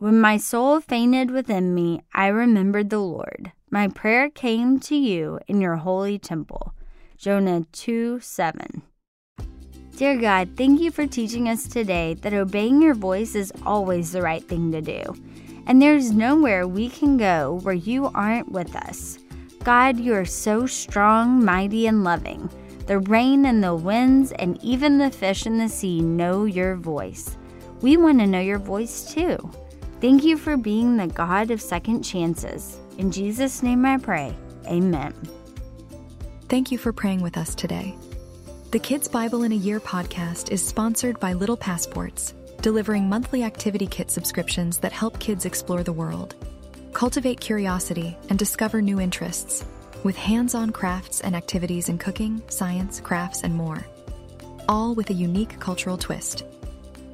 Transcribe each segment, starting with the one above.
When my soul fainted within me, I remembered the Lord. My prayer came to you in your holy temple. Jonah 2 7. Dear God, thank you for teaching us today that obeying your voice is always the right thing to do. And there's nowhere we can go where you aren't with us. God, you are so strong, mighty, and loving. The rain and the winds and even the fish in the sea know your voice. We want to know your voice too. Thank you for being the God of second chances. In Jesus' name I pray. Amen. Thank you for praying with us today. The Kids Bible in a Year podcast is sponsored by Little Passports, delivering monthly activity kit subscriptions that help kids explore the world, cultivate curiosity, and discover new interests, with hands on crafts and activities in cooking, science, crafts, and more, all with a unique cultural twist.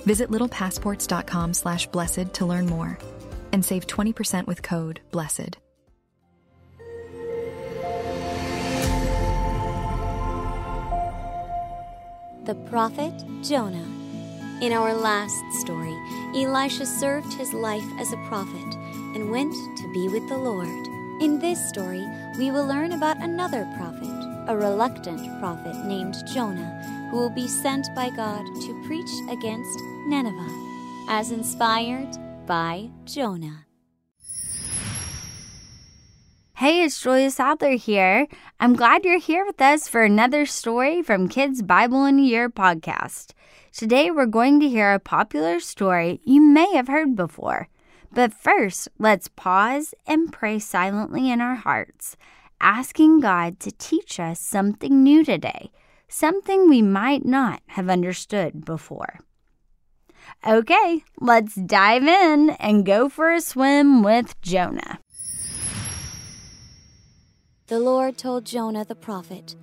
Visit littlepassports.com slash blessed to learn more and save 20% with code BLESSED. The prophet Jonah. In our last story, Elisha served his life as a prophet and went to be with the Lord. In this story, we will learn about another prophet, a reluctant prophet named Jonah, who will be sent by God to preach against Nineveh, as inspired by Jonah. Hey, it's Julia Sadler here. I'm glad you're here with us for another story from Kids Bible in a Year podcast. Today we're going to hear a popular story you may have heard before. But first, let's pause and pray silently in our hearts, asking God to teach us something new today, something we might not have understood before. Okay, let's dive in and go for a swim with Jonah. The Lord told Jonah the prophet,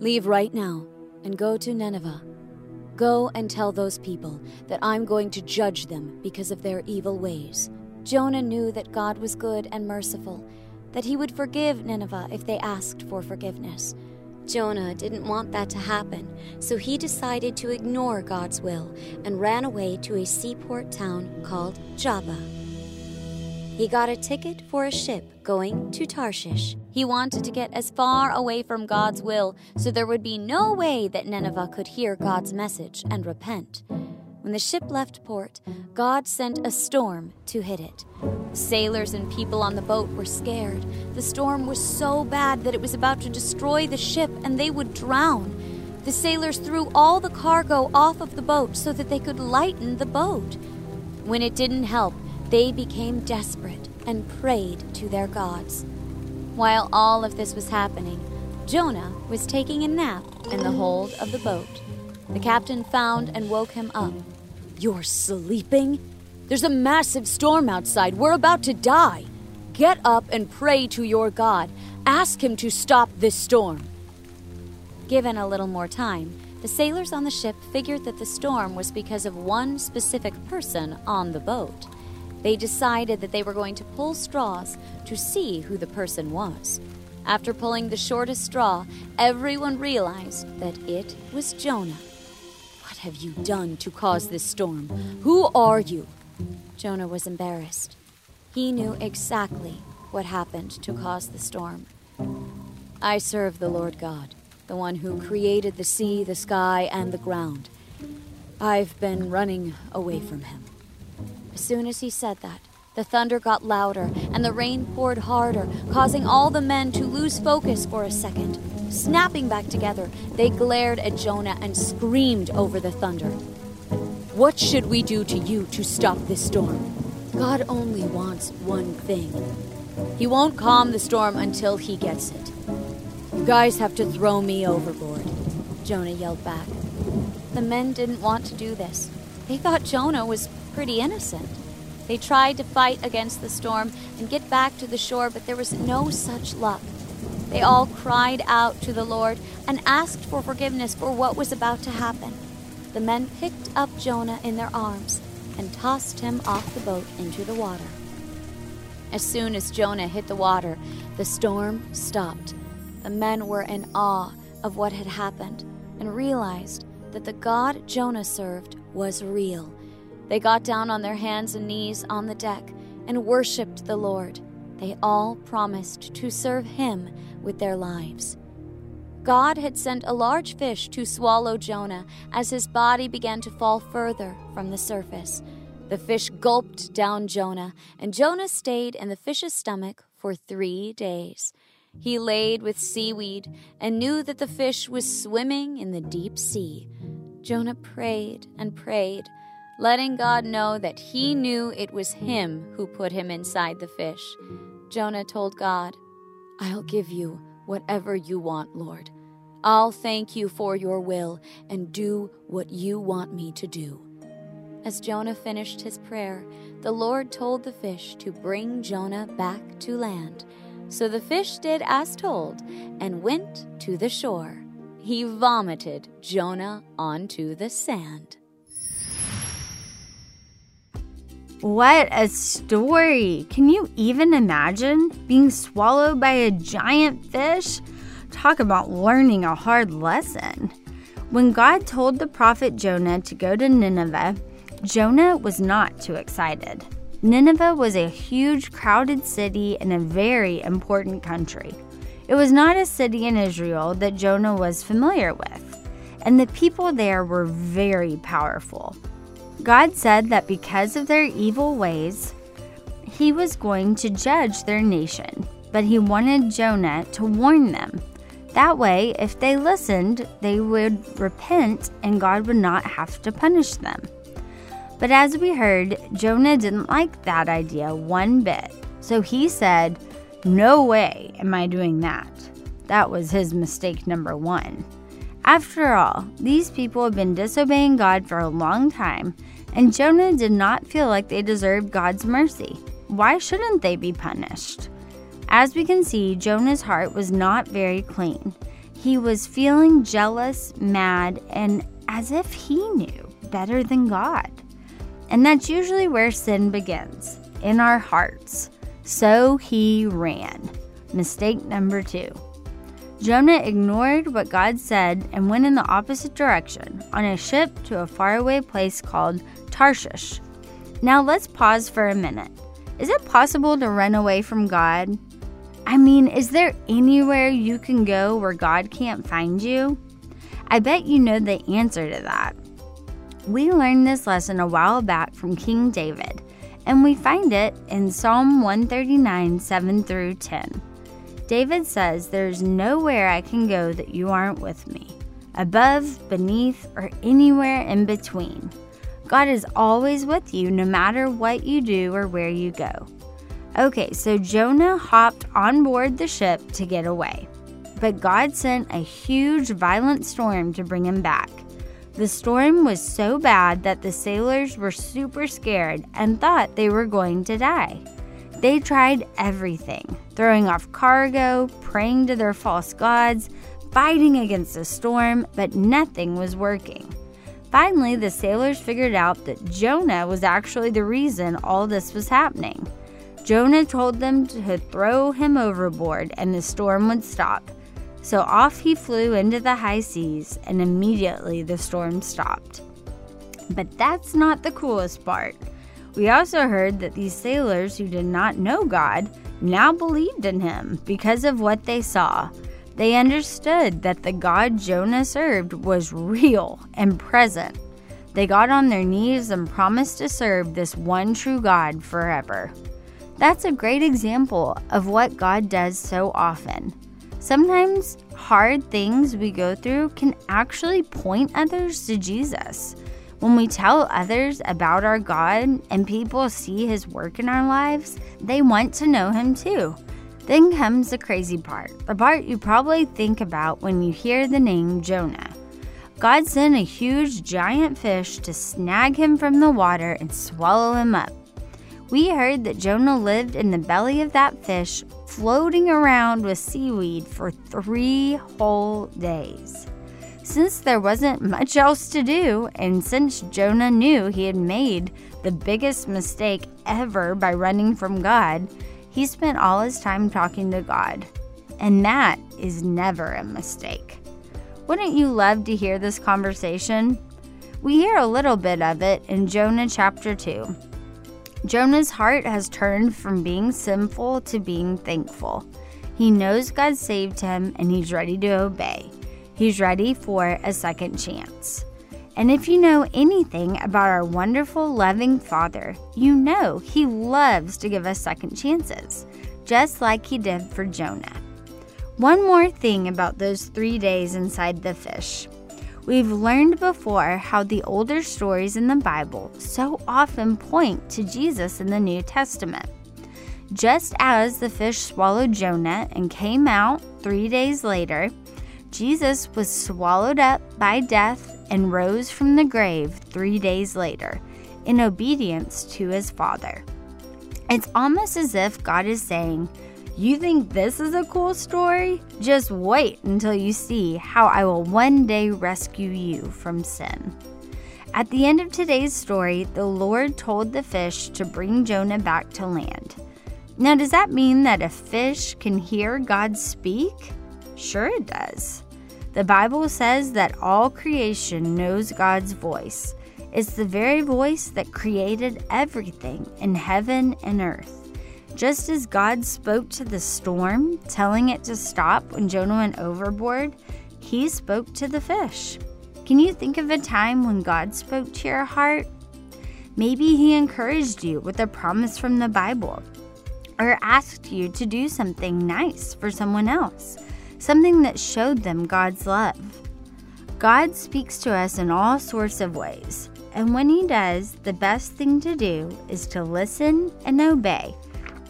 Leave right now and go to Nineveh. Go and tell those people that I'm going to judge them because of their evil ways. Jonah knew that God was good and merciful, that he would forgive Nineveh if they asked for forgiveness. Jonah didn't want that to happen, so he decided to ignore God's will and ran away to a seaport town called Joppa. He got a ticket for a ship going to Tarshish. He wanted to get as far away from God's will so there would be no way that Nineveh could hear God's message and repent. When the ship left port, God sent a storm to hit it. Sailors and people on the boat were scared. The storm was so bad that it was about to destroy the ship and they would drown. The sailors threw all the cargo off of the boat so that they could lighten the boat. When it didn't help, they became desperate and prayed to their gods. While all of this was happening, Jonah was taking a nap in the hold of the boat. The captain found and woke him up. You're sleeping? There's a massive storm outside. We're about to die. Get up and pray to your God. Ask him to stop this storm. Given a little more time, the sailors on the ship figured that the storm was because of one specific person on the boat. They decided that they were going to pull straws to see who the person was. After pulling the shortest straw, everyone realized that it was Jonah. What have you done to cause this storm? Who are you? Jonah was embarrassed. He knew exactly what happened to cause the storm. I serve the Lord God, the one who created the sea, the sky, and the ground. I've been running away from him. As soon as he said that, the thunder got louder and the rain poured harder, causing all the men to lose focus for a second. Snapping back together, they glared at Jonah and screamed over the thunder. What should we do to you to stop this storm? God only wants one thing. He won't calm the storm until he gets it. You guys have to throw me overboard, Jonah yelled back. The men didn't want to do this. They thought Jonah was pretty innocent. They tried to fight against the storm and get back to the shore, but there was no such luck. They all cried out to the Lord and asked for forgiveness for what was about to happen. The men picked up Jonah in their arms and tossed him off the boat into the water. As soon as Jonah hit the water, the storm stopped. The men were in awe of what had happened and realized that the God Jonah served was real. They got down on their hands and knees on the deck and worshiped the Lord. They all promised to serve him with their lives. God had sent a large fish to swallow Jonah as his body began to fall further from the surface. The fish gulped down Jonah, and Jonah stayed in the fish's stomach for three days. He laid with seaweed and knew that the fish was swimming in the deep sea. Jonah prayed and prayed, letting God know that he knew it was him who put him inside the fish. Jonah told God, I'll give you whatever you want, Lord. I'll thank you for your will and do what you want me to do. As Jonah finished his prayer, the Lord told the fish to bring Jonah back to land. So the fish did as told and went to the shore. He vomited Jonah onto the sand. What a story! Can you even imagine being swallowed by a giant fish? Talk about learning a hard lesson. When God told the prophet Jonah to go to Nineveh, Jonah was not too excited. Nineveh was a huge, crowded city in a very important country. It was not a city in Israel that Jonah was familiar with, and the people there were very powerful. God said that because of their evil ways, he was going to judge their nation, but he wanted Jonah to warn them. That way, if they listened, they would repent and God would not have to punish them. But as we heard, Jonah didn't like that idea one bit. So he said, No way am I doing that. That was his mistake number one. After all, these people have been disobeying God for a long time, and Jonah did not feel like they deserved God's mercy. Why shouldn't they be punished? As we can see, Jonah's heart was not very clean. He was feeling jealous, mad, and as if he knew better than God. And that's usually where sin begins in our hearts. So he ran. Mistake number two. Jonah ignored what God said and went in the opposite direction on a ship to a faraway place called Tarshish. Now let's pause for a minute. Is it possible to run away from God? I mean, is there anywhere you can go where God can't find you? I bet you know the answer to that. We learned this lesson a while back from King David, and we find it in Psalm 139 7 through 10. David says, There's nowhere I can go that you aren't with me, above, beneath, or anywhere in between. God is always with you no matter what you do or where you go. Okay, so Jonah hopped on board the ship to get away, but God sent a huge, violent storm to bring him back. The storm was so bad that the sailors were super scared and thought they were going to die. They tried everything throwing off cargo, praying to their false gods, fighting against the storm, but nothing was working. Finally, the sailors figured out that Jonah was actually the reason all this was happening. Jonah told them to throw him overboard and the storm would stop. So off he flew into the high seas, and immediately the storm stopped. But that's not the coolest part. We also heard that these sailors who did not know God now believed in him because of what they saw. They understood that the God Jonah served was real and present. They got on their knees and promised to serve this one true God forever. That's a great example of what God does so often. Sometimes hard things we go through can actually point others to Jesus. When we tell others about our God and people see his work in our lives, they want to know him too. Then comes the crazy part, the part you probably think about when you hear the name Jonah. God sent a huge giant fish to snag him from the water and swallow him up. We heard that Jonah lived in the belly of that fish floating around with seaweed for three whole days. Since there wasn't much else to do, and since Jonah knew he had made the biggest mistake ever by running from God, he spent all his time talking to God. And that is never a mistake. Wouldn't you love to hear this conversation? We hear a little bit of it in Jonah chapter 2. Jonah's heart has turned from being sinful to being thankful. He knows God saved him and he's ready to obey. He's ready for a second chance. And if you know anything about our wonderful, loving Father, you know He loves to give us second chances, just like He did for Jonah. One more thing about those three days inside the fish. We've learned before how the older stories in the Bible so often point to Jesus in the New Testament. Just as the fish swallowed Jonah and came out three days later, Jesus was swallowed up by death and rose from the grave three days later in obedience to his Father. It's almost as if God is saying, You think this is a cool story? Just wait until you see how I will one day rescue you from sin. At the end of today's story, the Lord told the fish to bring Jonah back to land. Now, does that mean that a fish can hear God speak? Sure, it does. The Bible says that all creation knows God's voice. It's the very voice that created everything in heaven and earth. Just as God spoke to the storm, telling it to stop when Jonah went overboard, he spoke to the fish. Can you think of a time when God spoke to your heart? Maybe he encouraged you with a promise from the Bible or asked you to do something nice for someone else something that showed them God's love. God speaks to us in all sorts of ways, and when He does, the best thing to do is to listen and obey.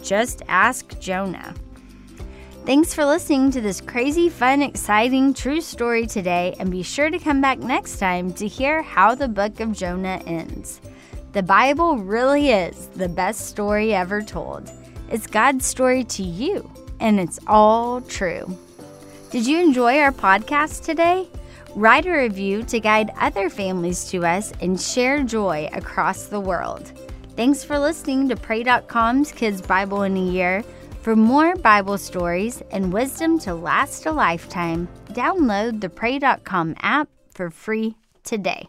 Just ask Jonah. Thanks for listening to this crazy, fun, exciting, true story today, and be sure to come back next time to hear how the book of Jonah ends. The Bible really is the best story ever told. It's God's story to you, and it's all true. Did you enjoy our podcast today? Write a review to guide other families to us and share joy across the world. Thanks for listening to Pray.com's Kids Bible in a Year. For more Bible stories and wisdom to last a lifetime, download the Pray.com app for free today.